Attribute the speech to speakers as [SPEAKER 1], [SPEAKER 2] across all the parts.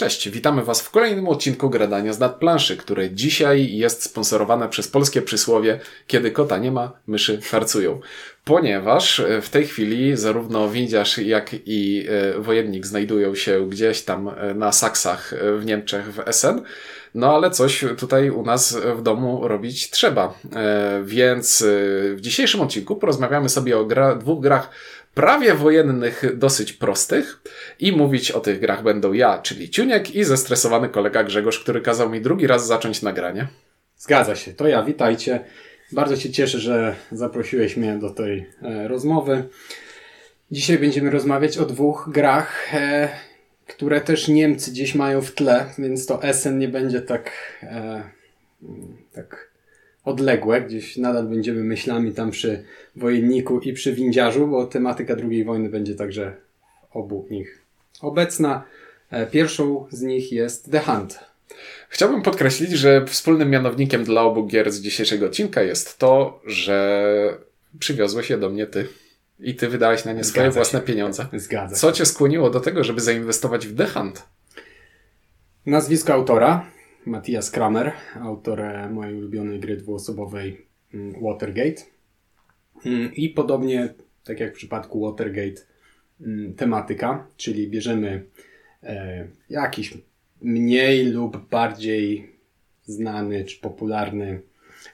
[SPEAKER 1] Cześć, witamy Was w kolejnym odcinku Gradania z nadplanszy, które dzisiaj jest sponsorowane przez polskie przysłowie Kiedy kota nie ma, myszy harcują. Ponieważ e, w tej chwili zarówno windziarz, jak i e, wojennik znajdują się gdzieś tam e, na saksach w Niemczech, w Essen, no ale coś tutaj u nas w domu robić trzeba. Więc w dzisiejszym odcinku porozmawiamy sobie o gra dwóch grach prawie wojennych, dosyć prostych. I mówić o tych grach będą ja, czyli Ciuniek i zestresowany kolega Grzegorz, który kazał mi drugi raz zacząć nagranie.
[SPEAKER 2] Zgadza się, to ja, witajcie. Bardzo się cieszę, że zaprosiłeś mnie do tej e, rozmowy. Dzisiaj będziemy rozmawiać o dwóch grach, e, które też Niemcy gdzieś mają w tle, więc to Essen nie będzie tak, e, tak odległe, gdzieś nadal będziemy myślami tam przy wojenniku i przy windziarzu, bo tematyka II wojny będzie także obu nich obecna. E, pierwszą z nich jest The Hunt.
[SPEAKER 1] Chciałbym podkreślić, że wspólnym mianownikiem dla obu gier z dzisiejszego odcinka jest to, że przywiozłeś je do mnie ty. I ty wydałeś na nie swoje Zgadza własne
[SPEAKER 2] się.
[SPEAKER 1] pieniądze.
[SPEAKER 2] Zgadza
[SPEAKER 1] Co cię skłoniło do tego, żeby zainwestować w The Hunt?
[SPEAKER 2] Nazwisko autora Matthias Kramer, autor mojej ulubionej gry dwuosobowej mm, Watergate. Mm, I podobnie, tak jak w przypadku Watergate, mm, tematyka, czyli bierzemy e, jakiś mniej lub bardziej znany czy popularny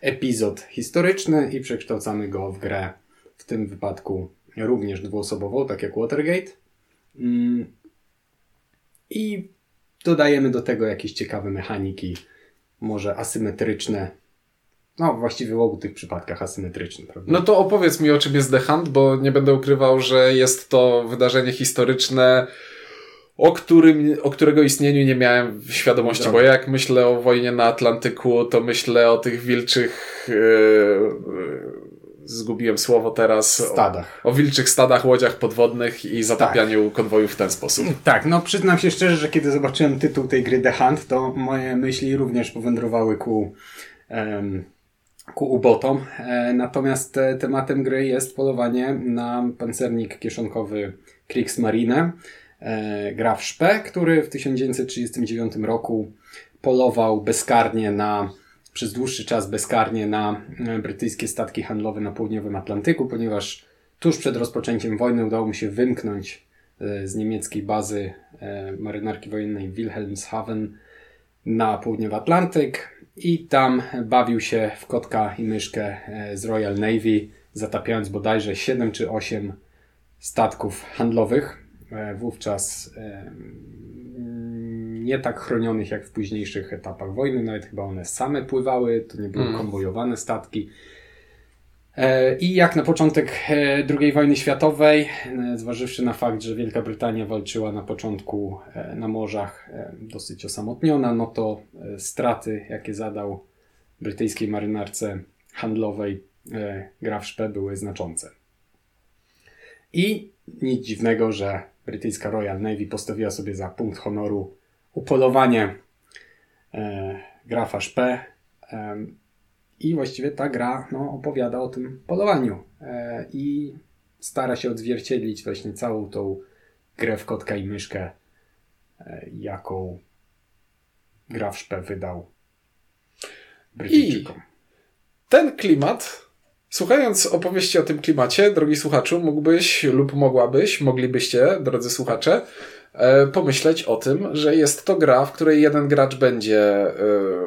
[SPEAKER 2] epizod historyczny i przekształcamy go w grę, w tym wypadku również dwuosobową, tak jak Watergate. I dodajemy do tego jakieś ciekawe mechaniki, może asymetryczne. No, właściwie w obu tych przypadkach asymetryczne, prawda?
[SPEAKER 1] No to opowiedz mi o czym jest The Hunt, bo nie będę ukrywał, że jest to wydarzenie historyczne, o, którym, o którego istnieniu nie miałem świadomości, Dobra. bo jak myślę o wojnie na Atlantyku, to myślę o tych wilczych yy, zgubiłem słowo teraz.
[SPEAKER 2] Stadach.
[SPEAKER 1] O, o wilczych stadach, łodziach podwodnych i zatapianiu tak. konwoju w ten sposób.
[SPEAKER 2] Tak, no przyznam się szczerze, że kiedy zobaczyłem tytuł tej gry The Hunt, to moje myśli również powędrowały ku, um, ku ubotom. E, natomiast e, tematem gry jest polowanie na pancernik kieszonkowy Kriegsmarine. E, gra w szpe, który w 1939 roku polował bezkarnie na przez dłuższy czas bezkarnie na e, brytyjskie statki handlowe na południowym Atlantyku, ponieważ tuż przed rozpoczęciem wojny udało mu się wymknąć e, z niemieckiej bazy e, marynarki wojennej Wilhelmshaven na południowy Atlantyk i tam bawił się w kotka i myszkę z Royal Navy, zatapiając bodajże 7 czy 8 statków handlowych. Wówczas nie tak chronionych jak w późniejszych etapach wojny, nawet chyba one same pływały, to nie były mm. konwojowane statki. E, I jak na początek e, II wojny światowej, e, zważywszy na fakt, że Wielka Brytania walczyła na początku na morzach dosyć osamotniona, no to straty, jakie zadał brytyjskiej marynarce handlowej gra w szpe były znaczące. I nic dziwnego, że brytyjska Royal Navy postawiła sobie za punkt honoru upolowanie e, grafa szpe e, i właściwie ta gra no, opowiada o tym polowaniu e, i stara się odzwierciedlić właśnie całą tą grę w kotka i myszkę, e, jaką gra w szpe wydał Brytyjczykom.
[SPEAKER 1] Ten klimat Słuchając opowieści o tym klimacie, drogi słuchaczu, mógłbyś lub mogłabyś, moglibyście, drodzy słuchacze, pomyśleć o tym, że jest to gra, w której jeden gracz będzie e,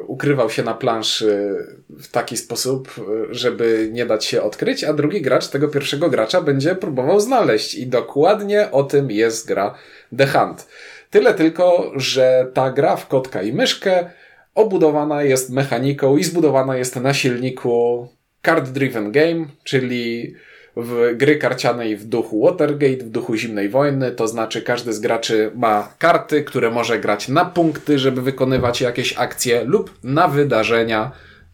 [SPEAKER 1] ukrywał się na planszy w taki sposób, e, żeby nie dać się odkryć, a drugi gracz tego pierwszego gracza będzie próbował znaleźć. I dokładnie o tym jest gra The Hunt. Tyle tylko, że ta gra w kotka i myszkę obudowana jest mechaniką i zbudowana jest na silniku Card Driven Game, czyli w gry karcianej w duchu Watergate, w duchu zimnej wojny, to znaczy każdy z graczy ma karty, które może grać na punkty, żeby wykonywać jakieś akcje lub na wydarzenia,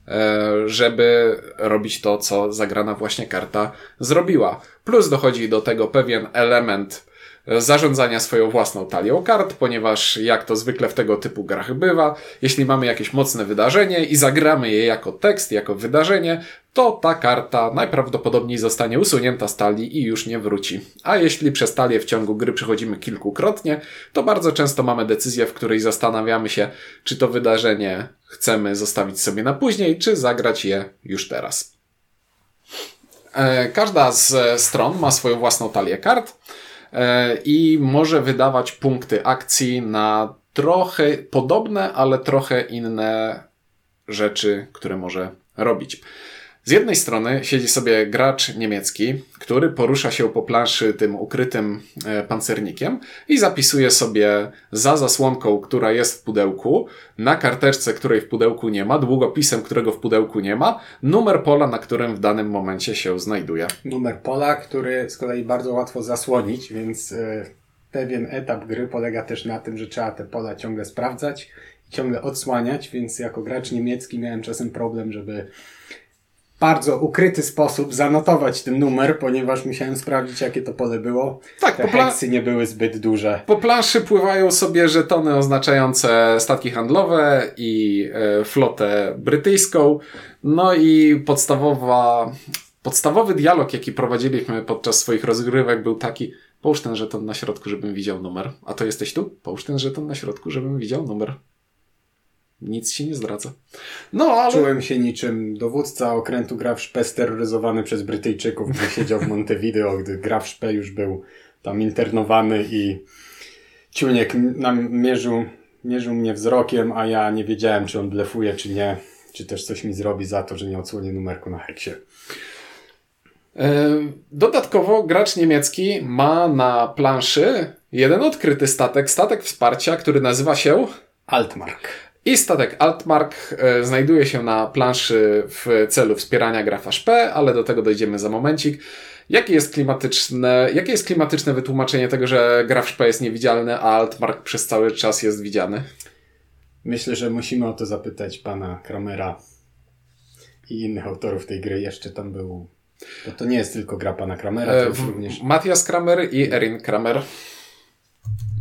[SPEAKER 1] e, żeby robić to, co zagrana właśnie karta zrobiła. Plus dochodzi do tego pewien element zarządzania swoją własną talią kart, ponieważ jak to zwykle w tego typu grach bywa, jeśli mamy jakieś mocne wydarzenie i zagramy je jako tekst, jako wydarzenie, to ta karta najprawdopodobniej zostanie usunięta z talii i już nie wróci. A jeśli przez talię w ciągu gry przechodzimy kilkukrotnie, to bardzo często mamy decyzję, w której zastanawiamy się, czy to wydarzenie chcemy zostawić sobie na później, czy zagrać je już teraz. E, każda z stron ma swoją własną talię kart e, i może wydawać punkty akcji na trochę podobne, ale trochę inne rzeczy, które może robić. Z jednej strony siedzi sobie gracz niemiecki, który porusza się po planszy tym ukrytym e, pancernikiem i zapisuje sobie za zasłonką, która jest w pudełku, na karteczce, której w pudełku nie ma, długopisem, którego w pudełku nie ma, numer pola, na którym w danym momencie się znajduje.
[SPEAKER 2] Numer pola, który z kolei bardzo łatwo zasłonić, więc e, pewien etap gry polega też na tym, że trzeba te pola ciągle sprawdzać i ciągle odsłaniać, więc jako gracz niemiecki miałem czasem problem, żeby bardzo ukryty sposób zanotować ten numer, ponieważ musiałem sprawdzić, jakie to pole było. Tak, Te heksy nie były zbyt duże.
[SPEAKER 1] Po planszy pływają sobie żetony oznaczające statki handlowe i e, flotę brytyjską. No i podstawowa, podstawowy dialog, jaki prowadziliśmy podczas swoich rozgrywek był taki połóż ten żeton na środku, żebym widział numer. A to jesteś tu? Połóż ten żeton na środku, żebym widział numer nic się nie zdradza.
[SPEAKER 2] No, ale... Czułem się niczym dowódca okrętu Graf steroryzowany przez Brytyjczyków, gdy siedział w Montevideo, gdy Graf Szpe już był tam internowany i Ciuniek nam mierzył, mierzył mnie wzrokiem, a ja nie wiedziałem, czy on blefuje, czy nie, czy też coś mi zrobi za to, że nie odsłonię numerku na heksie.
[SPEAKER 1] E, dodatkowo gracz niemiecki ma na planszy jeden odkryty statek, statek wsparcia, który nazywa się
[SPEAKER 2] Altmark.
[SPEAKER 1] I statek Altmark e, znajduje się na planszy w celu wspierania grafa P, ale do tego dojdziemy za momencik. Jakie jest klimatyczne, jakie jest klimatyczne wytłumaczenie tego, że graf P jest niewidzialny, a Altmark przez cały czas jest widziany?
[SPEAKER 2] Myślę, że musimy o to zapytać pana Kramera i innych autorów tej gry. Jeszcze tam był. Bo to nie jest tylko gra pana Kramera, to e, jest również.
[SPEAKER 1] Matthias Kramer i Erin Kramer.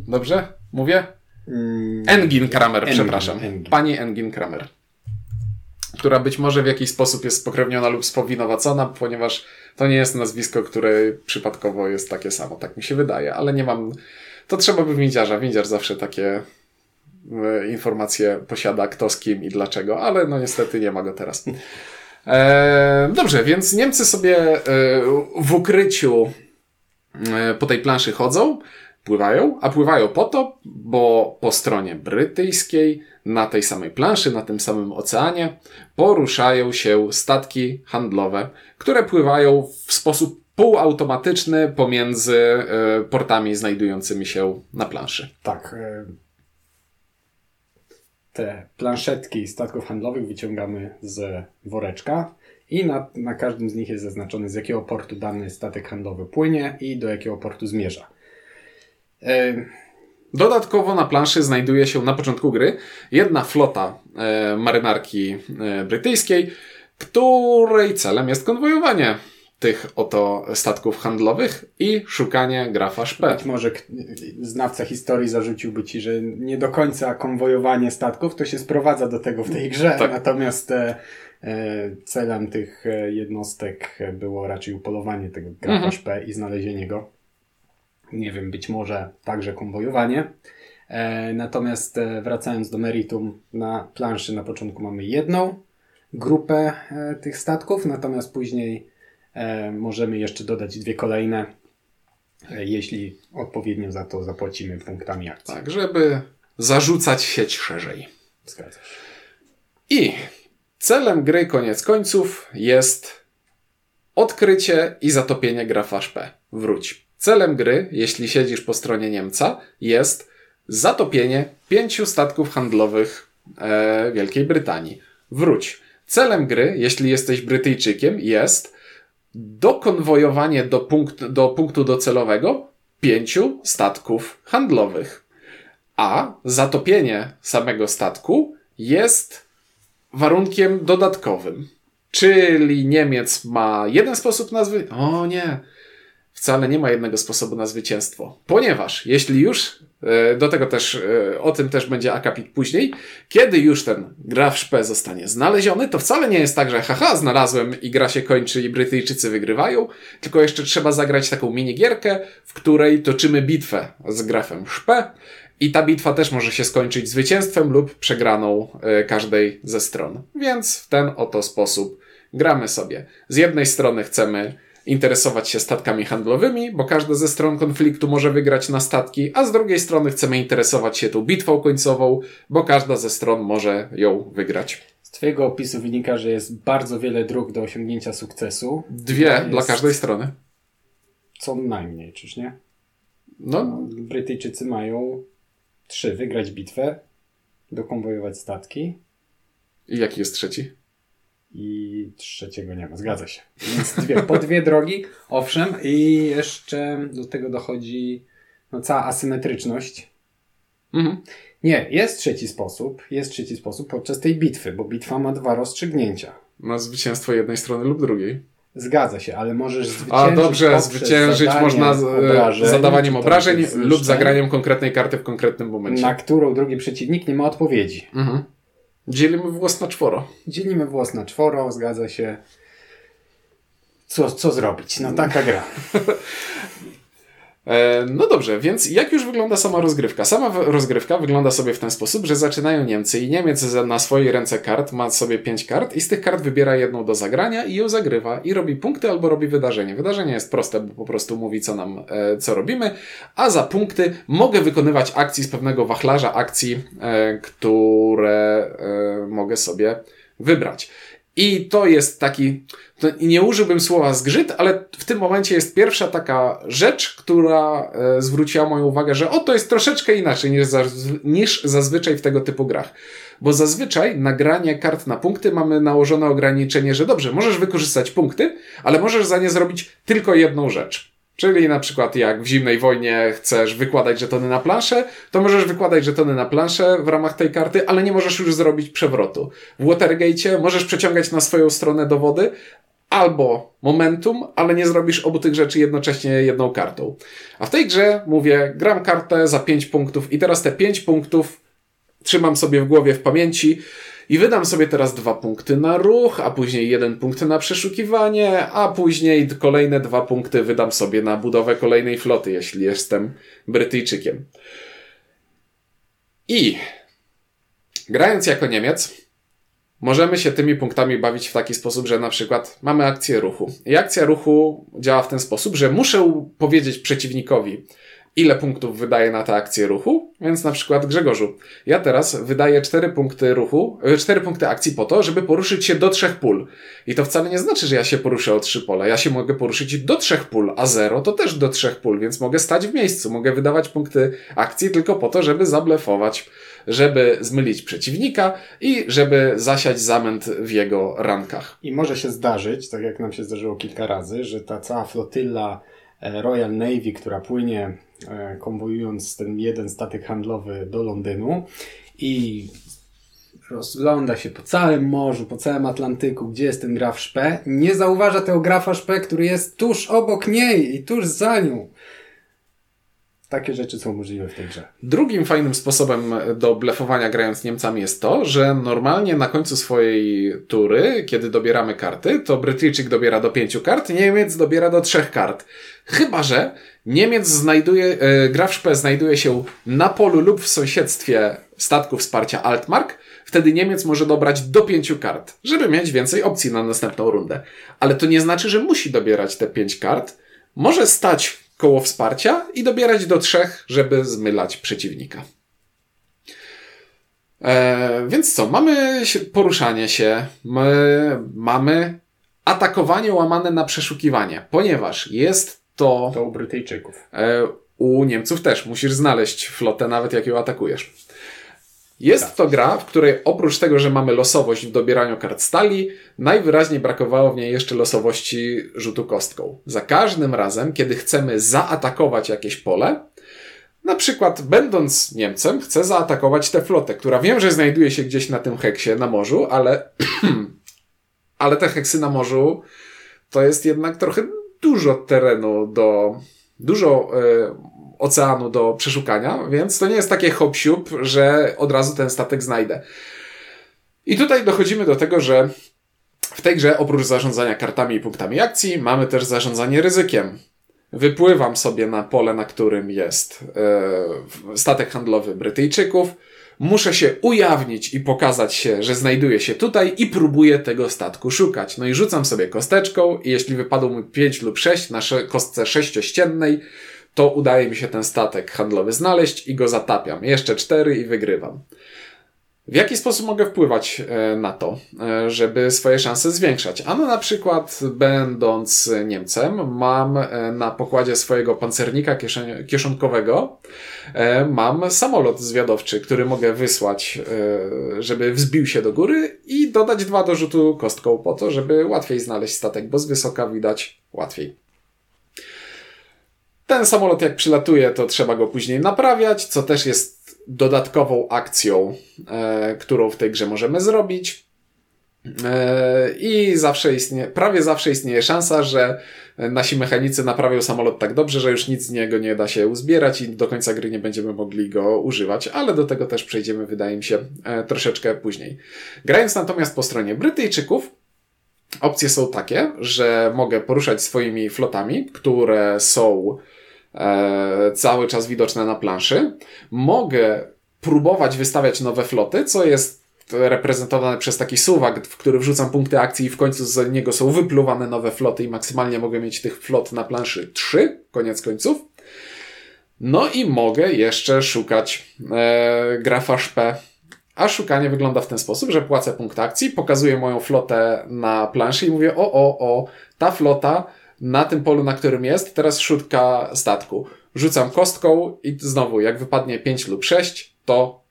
[SPEAKER 1] Dobrze? Mówię? Mm, Engin Kramer, Engin, przepraszam. Engin. Pani Engin Kramer. Która być może w jakiś sposób jest spokrewniona lub spowinowacona, ponieważ to nie jest nazwisko, które przypadkowo jest takie samo. Tak mi się wydaje, ale nie mam. To trzeba by windziarza. Windziarz zawsze takie e, informacje posiada, kto z kim i dlaczego, ale no niestety nie ma go teraz. E, dobrze, więc Niemcy sobie e, w ukryciu po tej planszy chodzą pływają, a pływają po to, bo po stronie brytyjskiej, na tej samej planszy, na tym samym oceanie, poruszają się statki handlowe, które pływają w sposób półautomatyczny pomiędzy e, portami znajdującymi się na planszy.
[SPEAKER 2] Tak. E, te planszetki statków handlowych wyciągamy z woreczka i na, na każdym z nich jest zaznaczony, z jakiego portu dany statek handlowy płynie i do jakiego portu zmierza.
[SPEAKER 1] Dodatkowo na planszy znajduje się na początku gry jedna flota e, marynarki e, brytyjskiej, której celem jest konwojowanie tych oto statków handlowych i szukanie grafa Szpe.
[SPEAKER 2] Być może znawca historii zarzuciłby ci, że nie do końca konwojowanie statków to się sprowadza do tego w tej grze, tak. natomiast e, celem tych jednostek było raczej upolowanie tego grafa mhm. Szpe i znalezienie go nie wiem, być może także konwojowanie. E, natomiast e, wracając do meritum, na planszy na początku mamy jedną grupę e, tych statków, natomiast później możemy jeszcze dodać dwie kolejne, jeśli odpowiednio za to zapłacimy punktami akcji.
[SPEAKER 1] Tak, żeby zarzucać sieć szerzej.
[SPEAKER 2] Zgadza się.
[SPEAKER 1] I celem gry koniec końców jest odkrycie i zatopienie grafa P. Wróć. Celem gry, jeśli siedzisz po stronie Niemca, jest zatopienie pięciu statków handlowych e, Wielkiej Brytanii. Wróć. Celem gry, jeśli jesteś Brytyjczykiem, jest dokonwojowanie do, punkt, do punktu docelowego pięciu statków handlowych. A zatopienie samego statku jest warunkiem dodatkowym. Czyli Niemiec ma jeden sposób nazwy. O nie, wcale nie ma jednego sposobu na zwycięstwo. Ponieważ jeśli już, e, do tego też, e, o tym też będzie akapit później, kiedy już ten gra w szpę zostanie znaleziony, to wcale nie jest tak, że haha, znalazłem i gra się kończy i Brytyjczycy wygrywają, tylko jeszcze trzeba zagrać taką minigierkę, w której toczymy bitwę z grafem szpę i ta bitwa też może się skończyć zwycięstwem lub przegraną e, każdej ze stron. Więc w ten oto sposób gramy sobie. Z jednej strony chcemy interesować się statkami handlowymi, bo każda ze stron konfliktu może wygrać na statki, a z drugiej strony chcemy interesować się tą bitwą końcową, bo każda ze stron może ją wygrać.
[SPEAKER 2] Z Twojego opisu wynika, że jest bardzo wiele dróg do osiągnięcia sukcesu.
[SPEAKER 1] Dwie jest... dla każdej strony.
[SPEAKER 2] Co najmniej, czyż nie?
[SPEAKER 1] No.
[SPEAKER 2] Brytyjczycy mają trzy. Wygrać bitwę, dokonwojować statki.
[SPEAKER 1] I jaki jest trzeci?
[SPEAKER 2] I trzeciego nie ma. Zgadza się. Więc dwie, po dwie drogi, owszem, i jeszcze do tego dochodzi no, cała asymetryczność. Mhm. Nie, jest trzeci sposób. Jest trzeci sposób podczas tej bitwy, bo bitwa ma dwa rozstrzygnięcia.
[SPEAKER 1] Ma zwycięstwo jednej strony lub drugiej.
[SPEAKER 2] Zgadza się, ale możesz zwyciężyć.
[SPEAKER 1] A dobrze, zwyciężyć można obrażeń, zadawaniem obrażeń lub zagraniem konkretnej karty w konkretnym momencie.
[SPEAKER 2] Na którą drugi przeciwnik nie ma odpowiedzi. Mhm.
[SPEAKER 1] Dzielimy włos na czworo.
[SPEAKER 2] Dzielimy włos na czworo, zgadza się. Co, co zrobić? No taka gra.
[SPEAKER 1] E, no dobrze, więc jak już wygląda sama rozgrywka? Sama rozgrywka wygląda sobie w ten sposób, że zaczynają Niemcy i Niemiec na swojej ręce kart ma sobie pięć kart i z tych kart wybiera jedną do zagrania i ją zagrywa i robi punkty albo robi wydarzenie. Wydarzenie jest proste, bo po prostu mówi co nam, e, co robimy, a za punkty mogę wykonywać akcji z pewnego wachlarza akcji, e, które mogę sobie wybrać. I to jest taki, to nie użyłbym słowa zgrzyt, ale w tym momencie jest pierwsza taka rzecz, która e, zwróciła moją uwagę, że o, to jest troszeczkę inaczej niż, niż zazwyczaj w tego typu grach. Bo zazwyczaj na granie kart na punkty mamy nałożone ograniczenie, że dobrze, możesz wykorzystać punkty, ale możesz za nie zrobić tylko jedną rzecz. Czyli na przykład jak w zimnej wojnie chcesz wykładać żetony na planszę, to możesz wykładać żetony na planszę w ramach tej karty, ale nie możesz już zrobić przewrotu. W Watergate możesz przeciągać na swoją stronę dowody, albo momentum, ale nie zrobisz obu tych rzeczy jednocześnie jedną kartą. A w tej grze mówię, gram kartę za 5 punktów i teraz te 5 punktów trzymam sobie w głowie, w pamięci i wydam sobie teraz dwa punkty na ruch, a później jeden punkt na przeszukiwanie, a później kolejne dwa punkty wydam sobie na budowę kolejnej floty, jeśli jestem Brytyjczykiem. I grając jako Niemiec, możemy się tymi punktami bawić w taki sposób, że na przykład mamy akcję ruchu. I akcja ruchu działa w ten sposób, że muszę powiedzieć przeciwnikowi, ile punktów wydaje na tę akcję ruchu. Więc na przykład Grzegorzu, ja teraz wydaję 4 punkty ruchu, 4 e, punkty akcji po to, żeby poruszyć się do trzech pól. I to wcale nie znaczy, że ja się poruszę o trzy pole. Ja się mogę poruszyć do trzech pól, a 0 to też do trzech pól, więc mogę stać w miejscu. Mogę wydawać punkty akcji tylko po to, żeby zablefować, żeby zmylić przeciwnika i żeby zasiać zamęt w jego rankach.
[SPEAKER 2] I może się zdarzyć, tak jak nam się zdarzyło kilka razy, że ta cała flotylla e, Royal Navy, która płynie konwojując ten jeden statek handlowy do Londynu i rozgląda się po całym morzu, po całym Atlantyku, gdzie jest ten graf Szpe, nie zauważa tego grafa Szpe, który jest tuż obok niej i tuż za nią. Takie rzeczy są możliwe w tej grze.
[SPEAKER 1] Drugim fajnym sposobem do blefowania grając Niemcami jest to, że normalnie na końcu swojej tury, kiedy dobieramy karty, to Brytyjczyk dobiera do pięciu kart, Niemiec dobiera do trzech kart. Chyba, że Niemiec znajduje, e, gra w szpę znajduje się na polu lub w sąsiedztwie statku wsparcia Altmark, wtedy Niemiec może dobrać do pięciu kart, żeby mieć więcej opcji na następną rundę. Ale to nie znaczy, że musi dobierać te pięć kart. Może stać koło wsparcia i dobierać do trzech, żeby zmylać przeciwnika. E, więc co? Mamy poruszanie się, my, mamy atakowanie łamane na przeszukiwanie, ponieważ jest to.
[SPEAKER 2] To u Brytyjczyków.
[SPEAKER 1] E, u Niemców też musisz znaleźć flotę, nawet jak ją atakujesz. Jest tak. to gra, w której oprócz tego, że mamy losowość w dobieraniu kart stali, najwyraźniej brakowało w niej jeszcze losowości rzutu kostką. Za każdym razem, kiedy chcemy zaatakować jakieś pole, na przykład będąc Niemcem, chcę zaatakować tę flotę, która wiem, że znajduje się gdzieś na tym heksie na morzu, ale, ale te heksy na morzu to jest jednak trochę dużo terenu do, dużo e, oceanu do przeszukania, więc to nie jest takie hop że od razu ten statek znajdę. I tutaj dochodzimy do tego, że w tej grze oprócz zarządzania kartami i punktami akcji mamy też zarządzanie ryzykiem. Wypływam sobie na pole, na którym jest e, statek handlowy Brytyjczyków. Muszę się ujawnić i pokazać się, że znajduję się tutaj i próbuję tego statku szukać. No i rzucam sobie kosteczką i jeśli wypadło mi 5 lub 6 na kostce sześciościennej, to udaje mi się ten statek handlowy znaleźć i go zatapiam. Jeszcze 4 i wygrywam. W jaki sposób mogę wpływać e, na to, e, żeby swoje szanse zwiększać? Ano na przykład, będąc Niemcem, mam e, na pokładzie swojego pancernika kieszonkowego mam samolot zwiadowczy, który mogę wysłać, żeby wzbił się do góry i dodać dwa do rzutu kostką po to, żeby łatwiej znaleźć statek, bo z wysoka widać łatwiej. Ten samolot jak przylatuje, to trzeba go później naprawiać, co też jest dodatkową akcją, e, którą w tej grze możemy zrobić. E, I zawsze istnieje, prawie zawsze istnieje szansa, że nasi mechanicy naprawią samolot tak dobrze, że już nic z niego nie da się uzbierać i do końca gry nie będziemy mogli go używać, ale do tego też przejdziemy, wydaje mi się, e, troszeczkę później. Grając natomiast po stronie Brytyjczyków, opcje są takie, że mogę poruszać swoimi flotami, które są e, cały czas widoczne na planszy. Mogę próbować wystawiać nowe floty, co jest reprezentowane przez taki suwak, w który wrzucam punkty akcji i w końcu z niego są wypluwane nowe floty i maksymalnie mogę mieć tych flot na planszy 3, koniec końców. No i mogę jeszcze szukać e, grafa. A szukanie wygląda w ten sposób, że płacę punkt akcji, pokazuję moją flotę na planszy i mówię o, o, o, ta flota na tym polu, na którym jest, teraz szuka statku. Rzucam kostką i znowu, jak wypadnie 5 lub 6, to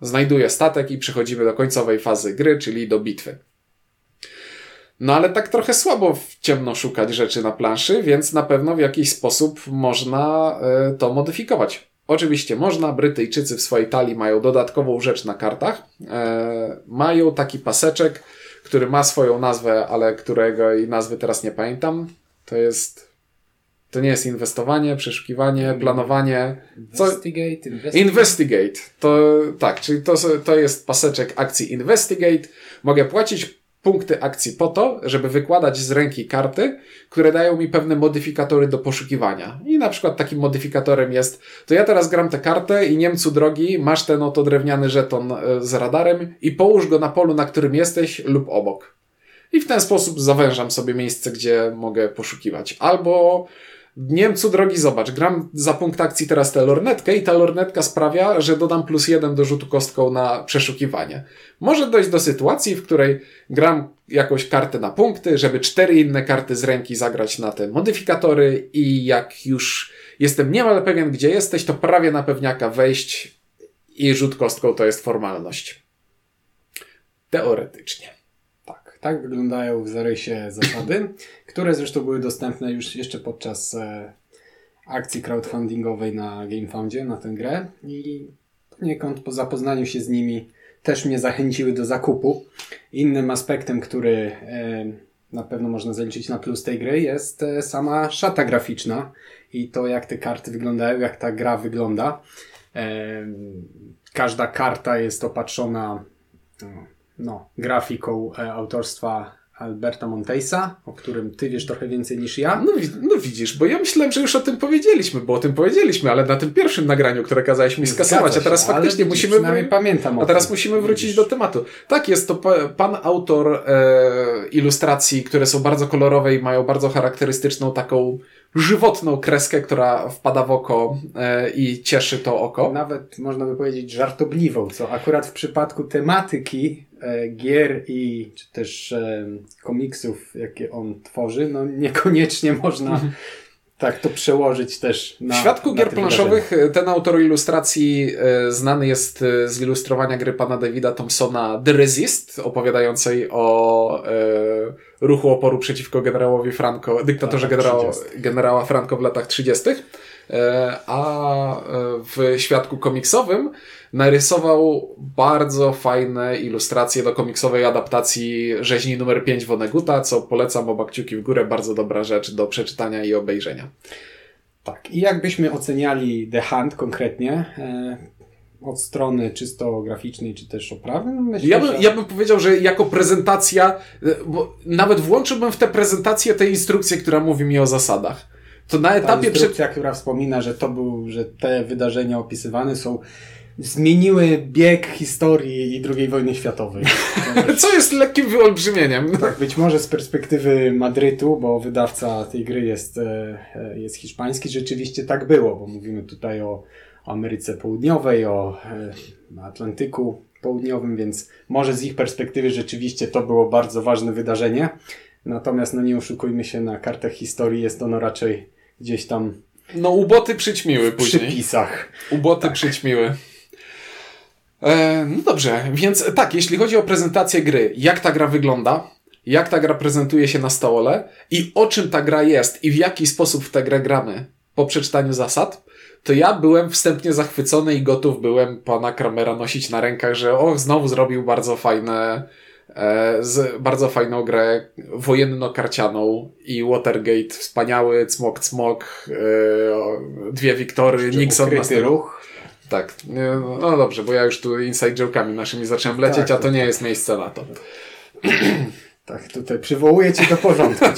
[SPEAKER 1] znajduję statek i przechodzimy do końcowej fazy gry, czyli do bitwy. No ale tak trochę słabo w ciemno szukać rzeczy na planszy, więc na pewno w jakiś sposób można y, to modyfikować. Oczywiście można, Brytyjczycy w swojej talii mają dodatkową rzecz na kartach. E, mają taki paseczek, który ma swoją nazwę, ale którego i nazwy teraz nie pamiętam. To jest. To nie jest inwestowanie, przeszukiwanie, planowanie.
[SPEAKER 2] Investigate,
[SPEAKER 1] investigate. Investigate. To tak, czyli to, to jest paseczek akcji Investigate. Mogę płacić punkty akcji po to, żeby wykładać z ręki karty, które dają mi pewne modyfikatory do poszukiwania. I na przykład takim modyfikatorem jest, to ja teraz gram tę kartę i Niemcu drogi, masz ten oto drewniany żeton e, z radarem i połóż go na polu, na którym jesteś lub obok. I w ten sposób zawężam sobie miejsce, gdzie mogę poszukiwać. Albo Niemcu drogi, zobacz, gram za punkt akcji teraz tę lornetkę i ta lornetka sprawia, że dodam plus jeden do rzutu kostką na przeszukiwanie. Może dojść do sytuacji, w której gram jakąś kartę na punkty, żeby cztery inne karty z ręki zagrać na te modyfikatory i jak już jestem niemal pewien, gdzie jesteś, to prawie na pewniaka wejść i rzut kostką to jest formalność. Teoretycznie.
[SPEAKER 2] Tak wyglądają w zarysie zasady, które zresztą były dostępne już jeszcze podczas e, akcji crowdfundingowej na GameFoundzie na tę grę i poniekąd po zapoznaniu się z nimi też mnie zachęciły do zakupu. Innym aspektem, który e, na pewno można zaliczyć na plus tej gry jest e, sama szata graficzna i to jak te karty wyglądają, jak ta gra wygląda. Każda karta jest opatrzona no, grafiką e, autorstwa Alberta Montesa, o którym ty wiesz trochę więcej niż ja.
[SPEAKER 1] No, no, widzisz, bo ja myślałem, że już o tym powiedzieliśmy, bo o tym powiedzieliśmy, ale na tym pierwszym nagraniu, które kazałeś mi skasować, a teraz faktycznie widzisz, musimy...
[SPEAKER 2] pamiętam
[SPEAKER 1] A teraz musimy wrócić widzisz. do tematu. Tak, jest to pan autor e, ilustracji, które są bardzo kolorowe i mają bardzo charakterystyczną taką żywotną kreskę, która wpada w oko e, i cieszy to oko.
[SPEAKER 2] Nawet można by powiedzieć żartobliwą, co akurat w przypadku tematyki gier i czy też e, komiksów, jakie on tworzy, no niekoniecznie można mhm. tak to przełożyć też na.
[SPEAKER 1] W świadku gier planszowych ten autor ilustracji znany jest z ilustrowania gry pana Davida Thompsona The Resist, opowiadającej o ruchu oporu przeciwko generałowi Franco, dyktatorze generała, generała Franco w latach 30. e, a e, w świadku komiksowym narysował bardzo fajne ilustracje do komiksowej adaptacji rzeźni numer 5 Woneguta, co polecam oba kciuki w górę, bardzo dobra rzecz do przeczytania i obejrzenia.
[SPEAKER 2] Tak, i jakbyśmy oceniali The Hunt konkretnie, e, od strony czysto graficznej, czy też oprawy?
[SPEAKER 1] No myślę, ja, bym, że... ja bym powiedział, że jako prezentacja, bo nawet włączyłbym w tę prezentację tę instrukcję, która mówi mi o zasadach.
[SPEAKER 2] To na etapie... Ta instrukcja, przed... która wspomina, że to był, że te wydarzenia opisywane są zmieniły bieg historii i II wojny światowej.
[SPEAKER 1] Co jest lekkim wyolbrzymieniem.
[SPEAKER 2] Tak, być może z perspektywy Madrytu, bo wydawca tej gry jest, e, e, jest hiszpański, rzeczywiście tak było, bo mówimy tutaj o Ameryce Południowej, o e, Atlantyku Południowym, więc może z ich perspektywy rzeczywiście to było bardzo ważne wydarzenie. Natomiast no nie oszukujmy się, na kartach historii jest ono raczej gdzieś tam.
[SPEAKER 1] No, uboty przyćmiły później.
[SPEAKER 2] W przypisach.
[SPEAKER 1] Uboty tak. przyćmiły. E, no dobrze, więc tak, jeśli chodzi o prezentację gry, jak ta gra wygląda, jak ta gra prezentuje się na stole i o czym ta gra jest i w jaki sposób w tę grę gramy po przeczytaniu zasad, to ja byłem wstępnie zachwycony i gotów byłem pana Kramera nosić na rękach, że o, znowu zrobił bardzo fajne, z, bardzo fajną grę wojenno-karcianą i Watergate, wspaniały, cmok, cmok, e, dwie wiktory, Nixon na
[SPEAKER 2] ruch.
[SPEAKER 1] Tak, no dobrze, bo ja już tu inside joke'ami naszymi zacząłem lecieć, tak, a to tak, nie tak. jest miejsce na to.
[SPEAKER 2] Tak, tutaj przywołuję cię do porządku.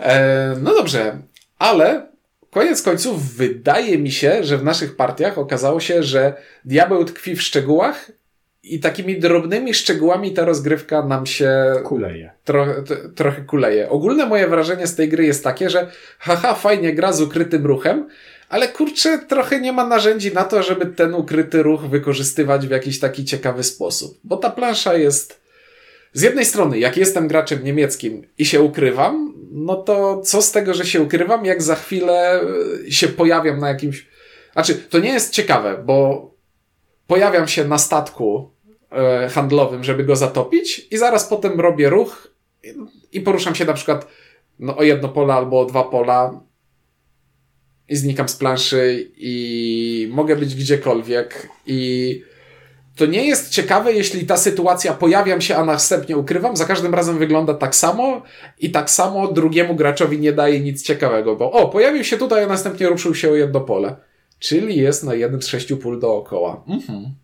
[SPEAKER 1] E, no dobrze, ale koniec końców wydaje mi się, że w naszych partiach okazało się, że diabeł tkwi w szczegółach i takimi drobnymi szczegółami ta rozgrywka nam się
[SPEAKER 2] kuleje.
[SPEAKER 1] Tro, trochę kuleje. Ogólne moje wrażenie z tej gry jest takie, że haha, fajnie gra z ukrytym ruchem, ale kurczę, trochę nie ma narzędzi na to, żeby ten ukryty ruch wykorzystywać w jakiś taki ciekawy sposób. Bo ta plansza jest. Z jednej strony, jak jestem graczem niemieckim i się ukrywam, no to co z tego, że się ukrywam, jak za chwilę e, się pojawiam na jakimś. Znaczy, to nie jest ciekawe, bo pojawiam się na statku e, handlowym, żeby go zatopić, i zaraz potem robię ruch i poruszam się na przykład no, o jedno pole albo o dwa pola i znikam z planszy i mogę być gdziekolwiek i to nie jest ciekawe, jeśli ta sytuacja pojawiam się, a następnie ukrywam. Za każdym razem wygląda tak samo i tak samo drugiemu graczowi nie daje nic ciekawego, bo o, pojawił się tutaj, a następnie ruszył się o jedno pole. Czyli jest na jeden z sześciu pól dookoła. Mhm.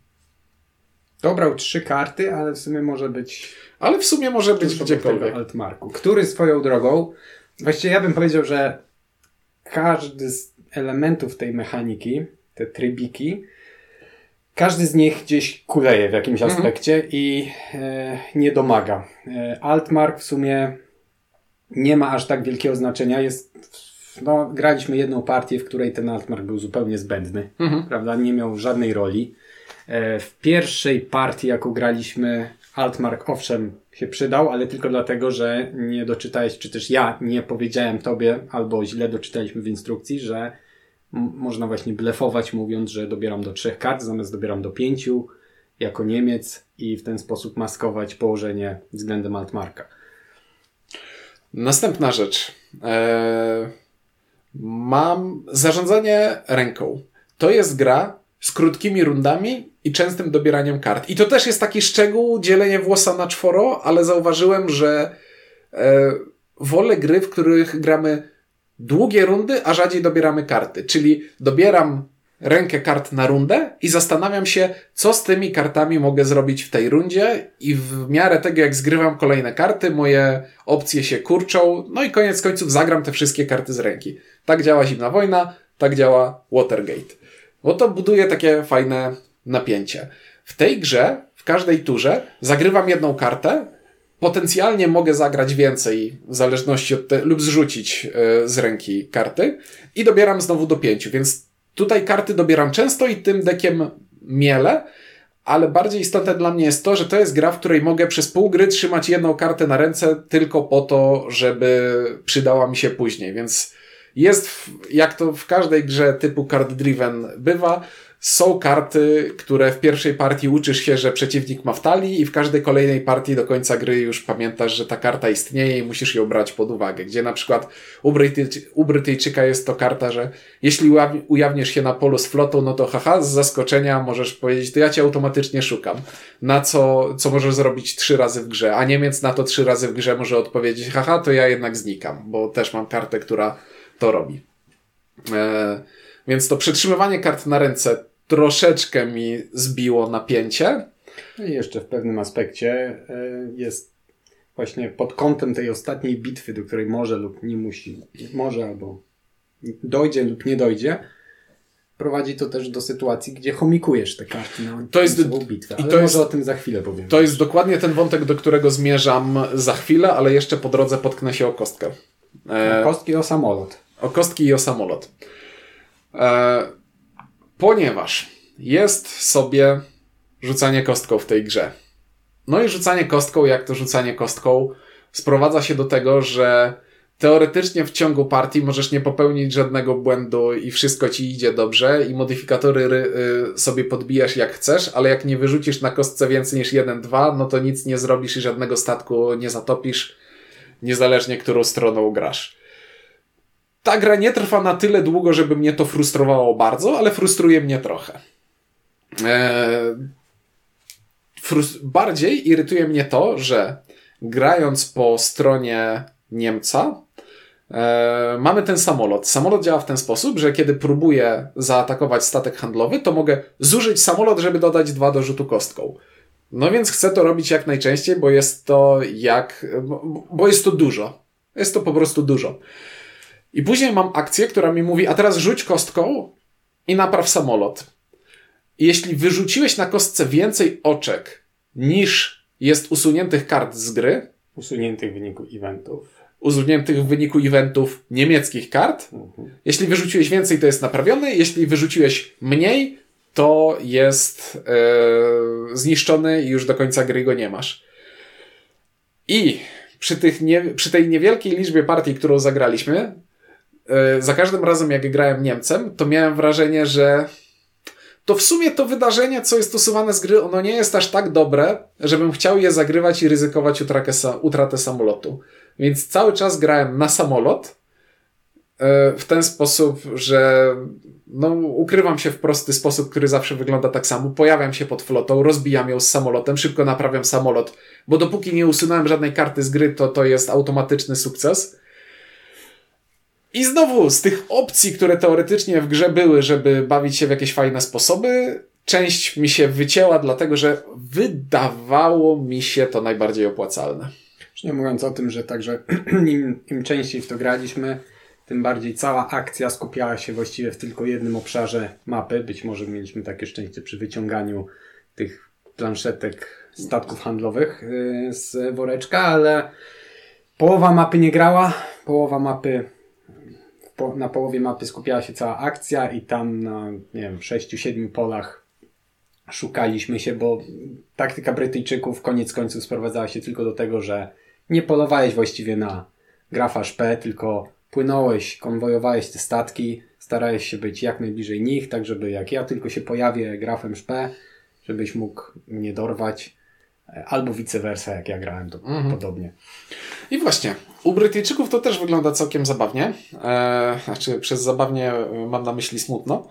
[SPEAKER 2] Dobrał trzy karty, ale w sumie może być.
[SPEAKER 1] Ale w sumie może być gdziekolwiek.
[SPEAKER 2] Altmarku. Który swoją drogą. Właściwie ja bym powiedział, że każdy z elementów tej mechaniki, te trybiki, każdy z nich gdzieś kuleje w jakimś mhm. aspekcie i e, nie domaga. E, Altmark w sumie nie ma aż tak wielkiego znaczenia. Jest, no, graliśmy jedną partię, w której ten Altmark był zupełnie zbędny, mhm. prawda? Nie miał żadnej roli. E, w pierwszej partii, jaką graliśmy, Altmark owszem się przydał, ale tylko dlatego, że nie doczytałeś, czy też ja nie powiedziałem tobie, albo źle doczytaliśmy w instrukcji, że można właśnie blefować, mówiąc, że dobieram do trzech kart, zamiast dobieram do pięciu jako Niemiec i w ten sposób maskować położenie względem Altmarka.
[SPEAKER 1] Następna rzecz. Eee, mam zarządzanie ręką. To jest gra z krótkimi rundami i częstym dobieraniem kart. I to też jest taki szczegół, dzielenie włosa na czworo, ale zauważyłem, że e, wolę gry, w których gramy długie rundy, a rzadziej dobieramy karty. Czyli dobieram rękę kart na rundę i zastanawiam się, co z tymi kartami mogę zrobić w tej rundzie i w miarę tego, jak zgrywam kolejne karty, moje opcje się kurczą, no i koniec końców zagram te wszystkie karty z ręki. Tak działa Zimna Wojna, tak działa Watergate. Bo to buduje takie fajne napięcie. W tej grze, w każdej turze, zagrywam jedną kartę, Potencjalnie mogę zagrać więcej, w zależności od te, lub zrzucić e, z ręki karty i dobieram znowu do pięciu, więc tutaj karty dobieram często i tym dekiem miele, ale bardziej istotne dla mnie jest to, że to jest gra, w której mogę przez pół gry trzymać jedną kartę na ręce tylko po to, żeby przydała mi się później, więc jest, jak to w każdej grze typu card driven bywa, są karty, które w pierwszej partii uczysz się, że przeciwnik ma w talii i w każdej kolejnej partii do końca gry już pamiętasz, że ta karta istnieje i musisz ją brać pod uwagę. Gdzie na przykład u, Brytyj u Brytyjczyka jest to karta, że jeśli ujawnisz się na polu z flotą, no to haha, z zaskoczenia możesz powiedzieć, to ja cię automatycznie szukam. Na co, co możesz zrobić trzy razy w grze, a Niemiec na to trzy razy w grze może odpowiedzieć, haha, to ja jednak znikam, bo też mam kartę, która to robi. Eee, więc to przetrzymywanie kart na ręce troszeczkę mi zbiło napięcie.
[SPEAKER 2] No I jeszcze w pewnym aspekcie e, jest właśnie pod kątem tej ostatniej bitwy, do której może lub nie musi, może albo dojdzie lub nie dojdzie, prowadzi to też do sytuacji, gdzie chomikujesz te karty na to jest, bitwę. Ale i to jest, o tym za chwilę powiem.
[SPEAKER 1] To jest dokładnie ten wątek, do którego zmierzam za chwilę, ale jeszcze po drodze potknę się o kostkę.
[SPEAKER 2] E, o kostki i o samolot.
[SPEAKER 1] O kostki i o samolot. E, ponieważ jest sobie rzucanie kostką w tej grze. No i rzucanie kostką, jak to rzucanie kostką, sprowadza się do tego, że teoretycznie w ciągu partii możesz nie popełnić żadnego błędu i wszystko ci idzie dobrze i modyfikatory y, sobie podbijasz jak chcesz, ale jak nie wyrzucisz na kostce więcej niż 1-2, no to nic nie zrobisz i żadnego statku nie zatopisz, niezależnie którą stroną grasz ta gra nie trwa na tyle długo, żeby mnie to frustrowało bardzo, ale frustruje mnie trochę. Eee, bardziej irytuje mnie to, że grając po stronie Niemca, e, mamy ten samolot. Samolot działa w ten sposób, że kiedy próbuję zaatakować statek handlowy, to mogę zużyć samolot, żeby dodać dwa do rzutu kostką. No więc chcę to robić jak najczęściej, bo jest to jak, bo jest to dużo. Jest to po prostu dużo. I później mam akcję, która mi mówi, a teraz rzuć kostką i napraw samolot. I jeśli wyrzuciłeś na kostce więcej oczek niż jest usuniętych kart z gry,
[SPEAKER 2] usuniętych w wyniku eventów,
[SPEAKER 1] usuniętych w wyniku eventów niemieckich kart, mhm. jeśli wyrzuciłeś więcej, to jest naprawiony, jeśli wyrzuciłeś mniej, to jest e, zniszczony i już do końca gry go nie masz. I przy, tych nie, przy tej niewielkiej liczbie partii, którą zagraliśmy, za każdym razem, jak grałem Niemcem, to miałem wrażenie, że to w sumie to wydarzenie, co jest usuwane z gry, ono nie jest aż tak dobre, żebym chciał je zagrywać i ryzykować utratę, utratę samolotu. Więc cały czas grałem na samolot e, w ten sposób, że no, ukrywam się w prosty sposób, który zawsze wygląda tak samo. Pojawiam się pod flotą, rozbijam ją z samolotem, szybko naprawiam samolot, bo dopóki nie usunąłem żadnej karty z gry, to to jest automatyczny sukces. I znowu, z tych opcji, które teoretycznie w grze były, żeby bawić się w jakieś fajne sposoby, część mi się wycięła, dlatego że wydawało mi się to najbardziej opłacalne.
[SPEAKER 2] Nie mówiąc o tym, że także im, im częściej w to graliśmy, tym bardziej cała akcja skupiała się właściwie w tylko jednym obszarze mapy. Być może mieliśmy takie szczęście przy wyciąganiu tych planszetek statków handlowych y, z woreczka, ale połowa mapy nie grała, połowa mapy po, na połowie mapy skupiała się cała akcja i tam na, nie wiem, sześciu, siedmiu polach szukaliśmy się, bo taktyka Brytyjczyków koniec końców sprowadzała się tylko do tego, że nie polowałeś właściwie na grafarz P, tylko płynąłeś, konwojowałeś te statki, starałeś się być jak najbliżej nich, tak żeby jak ja tylko się pojawię grafem P, żebyś mógł mnie dorwać, albo vice versa, jak ja grałem, to mhm. podobnie.
[SPEAKER 1] I właśnie, u Brytyjczyków to też wygląda całkiem zabawnie. E, znaczy, przez zabawnie e, mam na myśli smutno,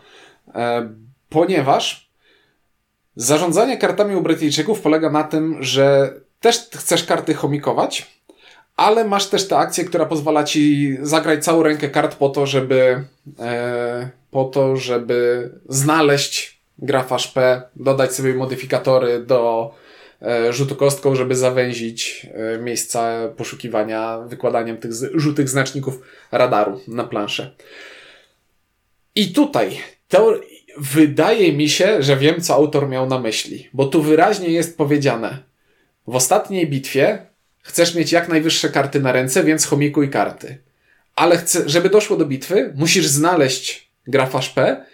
[SPEAKER 1] e, ponieważ zarządzanie kartami u Brytyjczyków polega na tym, że też chcesz karty chomikować, ale masz też tę akcję, która pozwala ci zagrać całą rękę kart po to, żeby e, po to, żeby znaleźć grafarz P, dodać sobie modyfikatory do E, rzutu kostką, żeby zawęzić e, miejsca poszukiwania wykładaniem tych żółtych znaczników radaru na planszę. I tutaj to wydaje mi się, że wiem, co autor miał na myśli, bo tu wyraźnie jest powiedziane: w ostatniej bitwie chcesz mieć jak najwyższe karty na ręce, więc chomikuj karty. Ale chcę, żeby doszło do bitwy, musisz znaleźć grafarz P,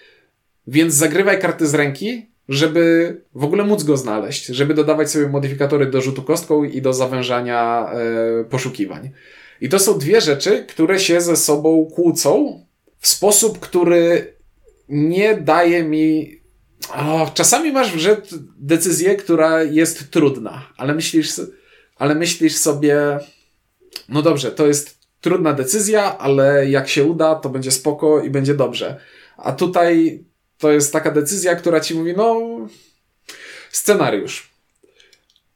[SPEAKER 1] więc zagrywaj karty z ręki, żeby w ogóle móc go znaleźć, żeby dodawać sobie modyfikatory do rzutu kostką i do zawężania e, poszukiwań. I to są dwie rzeczy, które się ze sobą kłócą w sposób, który nie daje mi O, czasami masz w decyzję, która jest trudna, ale myślisz, ale myślisz sobie, no dobrze, to jest trudna decyzja, ale jak się uda, to będzie spoko i będzie dobrze. A tutaj to jest taka decyzja, która ci mówi, no, scenariusz.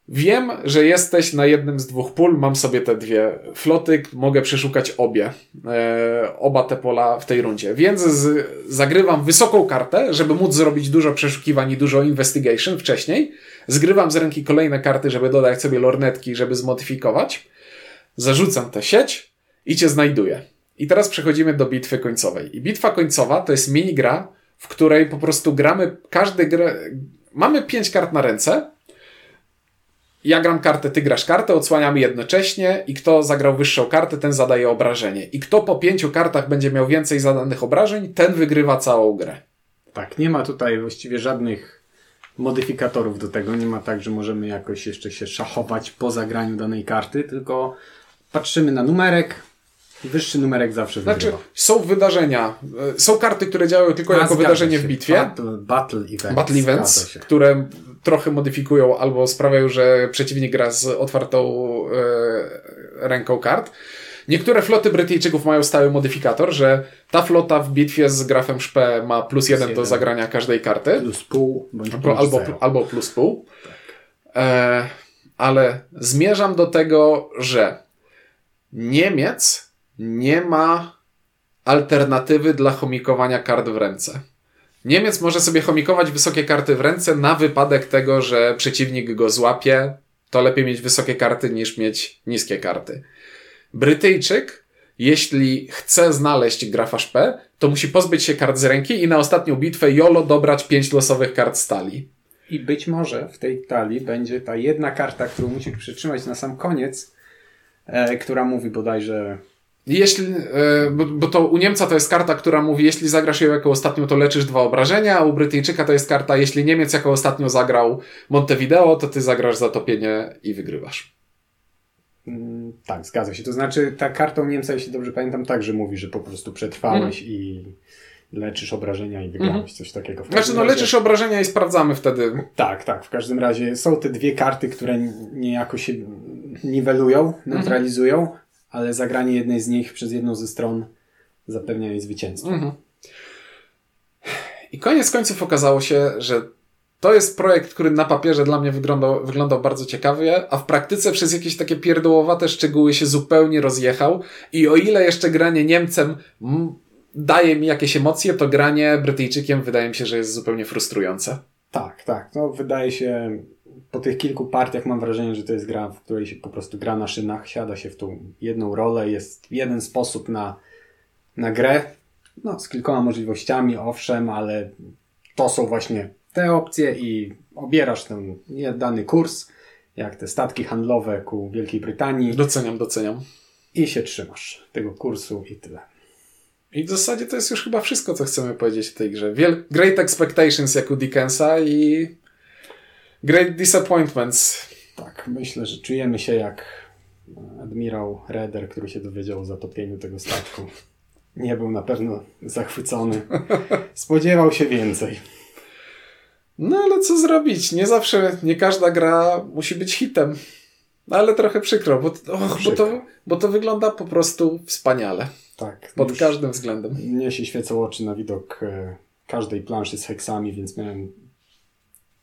[SPEAKER 1] Wiem, że jesteś na jednym z dwóch pól, mam sobie te dwie floty, mogę przeszukać obie, e, oba te pola w tej rundzie. Więc z, zagrywam wysoką kartę, żeby móc zrobić dużo przeszukiwań i dużo investigation wcześniej. Zgrywam z ręki kolejne karty, żeby dodać sobie lornetki, żeby zmodyfikować. Zarzucam tę sieć i cię znajduję. I teraz przechodzimy do bitwy końcowej. I bitwa końcowa to jest mini gra, w której po prostu gramy każdy grę. Mamy pięć kart na ręce ja gram kartę, ty grasz kartę, odsłaniamy jednocześnie i kto zagrał wyższą kartę, ten zadaje obrażenie. I kto po pięciu kartach będzie miał więcej zadanych obrażeń, ten wygrywa całą grę.
[SPEAKER 2] Tak, nie ma tutaj właściwie żadnych modyfikatorów do tego. Nie ma tak, że możemy jakoś jeszcze się szachować po zagraniu danej karty, tylko patrzymy na numerek, Wyższy numerek zawsze
[SPEAKER 1] wygrywa. Znaczy, są wydarzenia, e, są karty, które działają tylko A, jako wydarzenie się. w bitwie.
[SPEAKER 2] Battle, battle Events.
[SPEAKER 1] Battle Events, które trochę modyfikują albo sprawiają, że przeciwnik gra z otwartą e, ręką kart. Niektóre floty Brytyjczyków mają stały modyfikator, że ta flota w bitwie z grafem szpe ma plus jeden, do zagrania każdej karty.
[SPEAKER 2] Plus pół, bądź
[SPEAKER 1] plus albo, albo plus pół. Tak. E, ale zmierzam do tego, że Niemiec nie ma alternatywy dla chomikowania kart w ręce. Niemiec może sobie chomikować wysokie karty w ręce na wypadek tego, że przeciwnik go złapie. To lepiej mieć wysokie karty niż mieć niskie karty. Brytyjczyk, jeśli chce znaleźć grafa szpe, to musi pozbyć się kart z ręki i na ostatnią bitwę jolo dobrać pięć losowych kart stali.
[SPEAKER 2] I być może w tej talii będzie ta jedna karta, którą musi przytrzymać na sam koniec, e, która mówi bodajże
[SPEAKER 1] jeśli, e, bo, to u Niemca to jest karta, która mówi, jeśli zagrasz ją jako ostatnią, to leczysz dwa obrażenia, a u Brytyjczyka to jest karta, jeśli Niemiec jako ostatnio zagrał Montevideo, to ty zagrasz zatopienie i wygrywasz.
[SPEAKER 2] Mm, tak, zgadza się. To znaczy, ta karta u Niemca, jeśli dobrze pamiętam, także mówi, że po prostu przetrwałeś mm. i leczysz obrażenia i wygrałeś, mm. coś takiego.
[SPEAKER 1] W znaczy, no razie... leczysz obrażenia i sprawdzamy wtedy.
[SPEAKER 2] Tak, tak. W każdym razie są te dwie karty, które niejako się niwelują, neutralizują, ale zagranie jednej z nich przez jedną ze stron zapewnia jej zwycięstwo. Mhm.
[SPEAKER 1] I koniec końców okazało się, że to jest projekt, który na papierze dla mnie wyglądał, wyglądał bardzo ciekawie, a w praktyce przez jakieś takie pierdołowate szczegóły się zupełnie rozjechał. I o ile jeszcze granie Niemcem daje mi jakieś emocje, to granie Brytyjczykiem wydaje mi się, że jest zupełnie frustrujące.
[SPEAKER 2] Tak, tak. No, wydaje się po tych kilku partiach mam wrażenie, że to jest gra, w której się po prostu gra na szynach, siada się w tą jedną rolę, jest jeden sposób na, na grę, no z kilkoma możliwościami, owszem, ale to są właśnie te opcje i obierasz ten dany kurs, jak te statki handlowe ku Wielkiej Brytanii.
[SPEAKER 1] Doceniam, doceniam.
[SPEAKER 2] I się trzymasz tego kursu i tyle.
[SPEAKER 1] I w zasadzie to jest już chyba wszystko, co chcemy powiedzieć w tej grze. Wiel Great Expectations jak u Dickensa i Great Disappointments.
[SPEAKER 2] Tak, myślę, że czujemy się jak admirał Redder, który się dowiedział o zatopieniu tego statku. Nie był na pewno zachwycony. Spodziewał się więcej.
[SPEAKER 1] No ale co zrobić? Nie zawsze, nie każda gra musi być hitem. No ale trochę przykro, bo, och, przykro. bo, to, bo to wygląda po prostu wspaniale. Tak. Pod każdym względem.
[SPEAKER 2] Mnie się świecą oczy na widok e, każdej planszy z heksami, więc miałem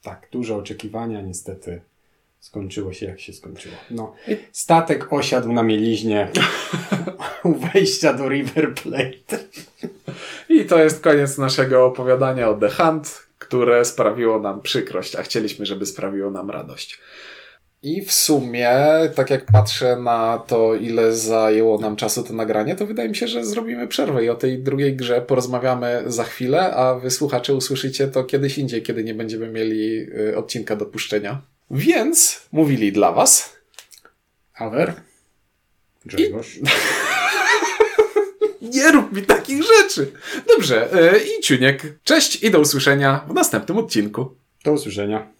[SPEAKER 2] tak, duże oczekiwania, niestety skończyło się jak się skończyło. No, statek osiadł na mieliźnie u wejścia do River Plate.
[SPEAKER 1] I to jest koniec naszego opowiadania o The Hunt, które sprawiło nam przykrość, a chcieliśmy, żeby sprawiło nam radość. I w sumie, tak jak patrzę na to, ile zajęło nam czasu to nagranie, to wydaje mi się, że zrobimy przerwę i o tej drugiej grze porozmawiamy za chwilę, a wy słuchacze usłyszycie to kiedyś indziej, kiedy nie będziemy mieli y, odcinka do puszczenia. Więc mówili dla was
[SPEAKER 2] Awer, Grzegorz. I...
[SPEAKER 1] nie rób mi takich rzeczy. Dobrze, y, i Ciuniek. Cześć i do usłyszenia w następnym odcinku.
[SPEAKER 2] Do usłyszenia.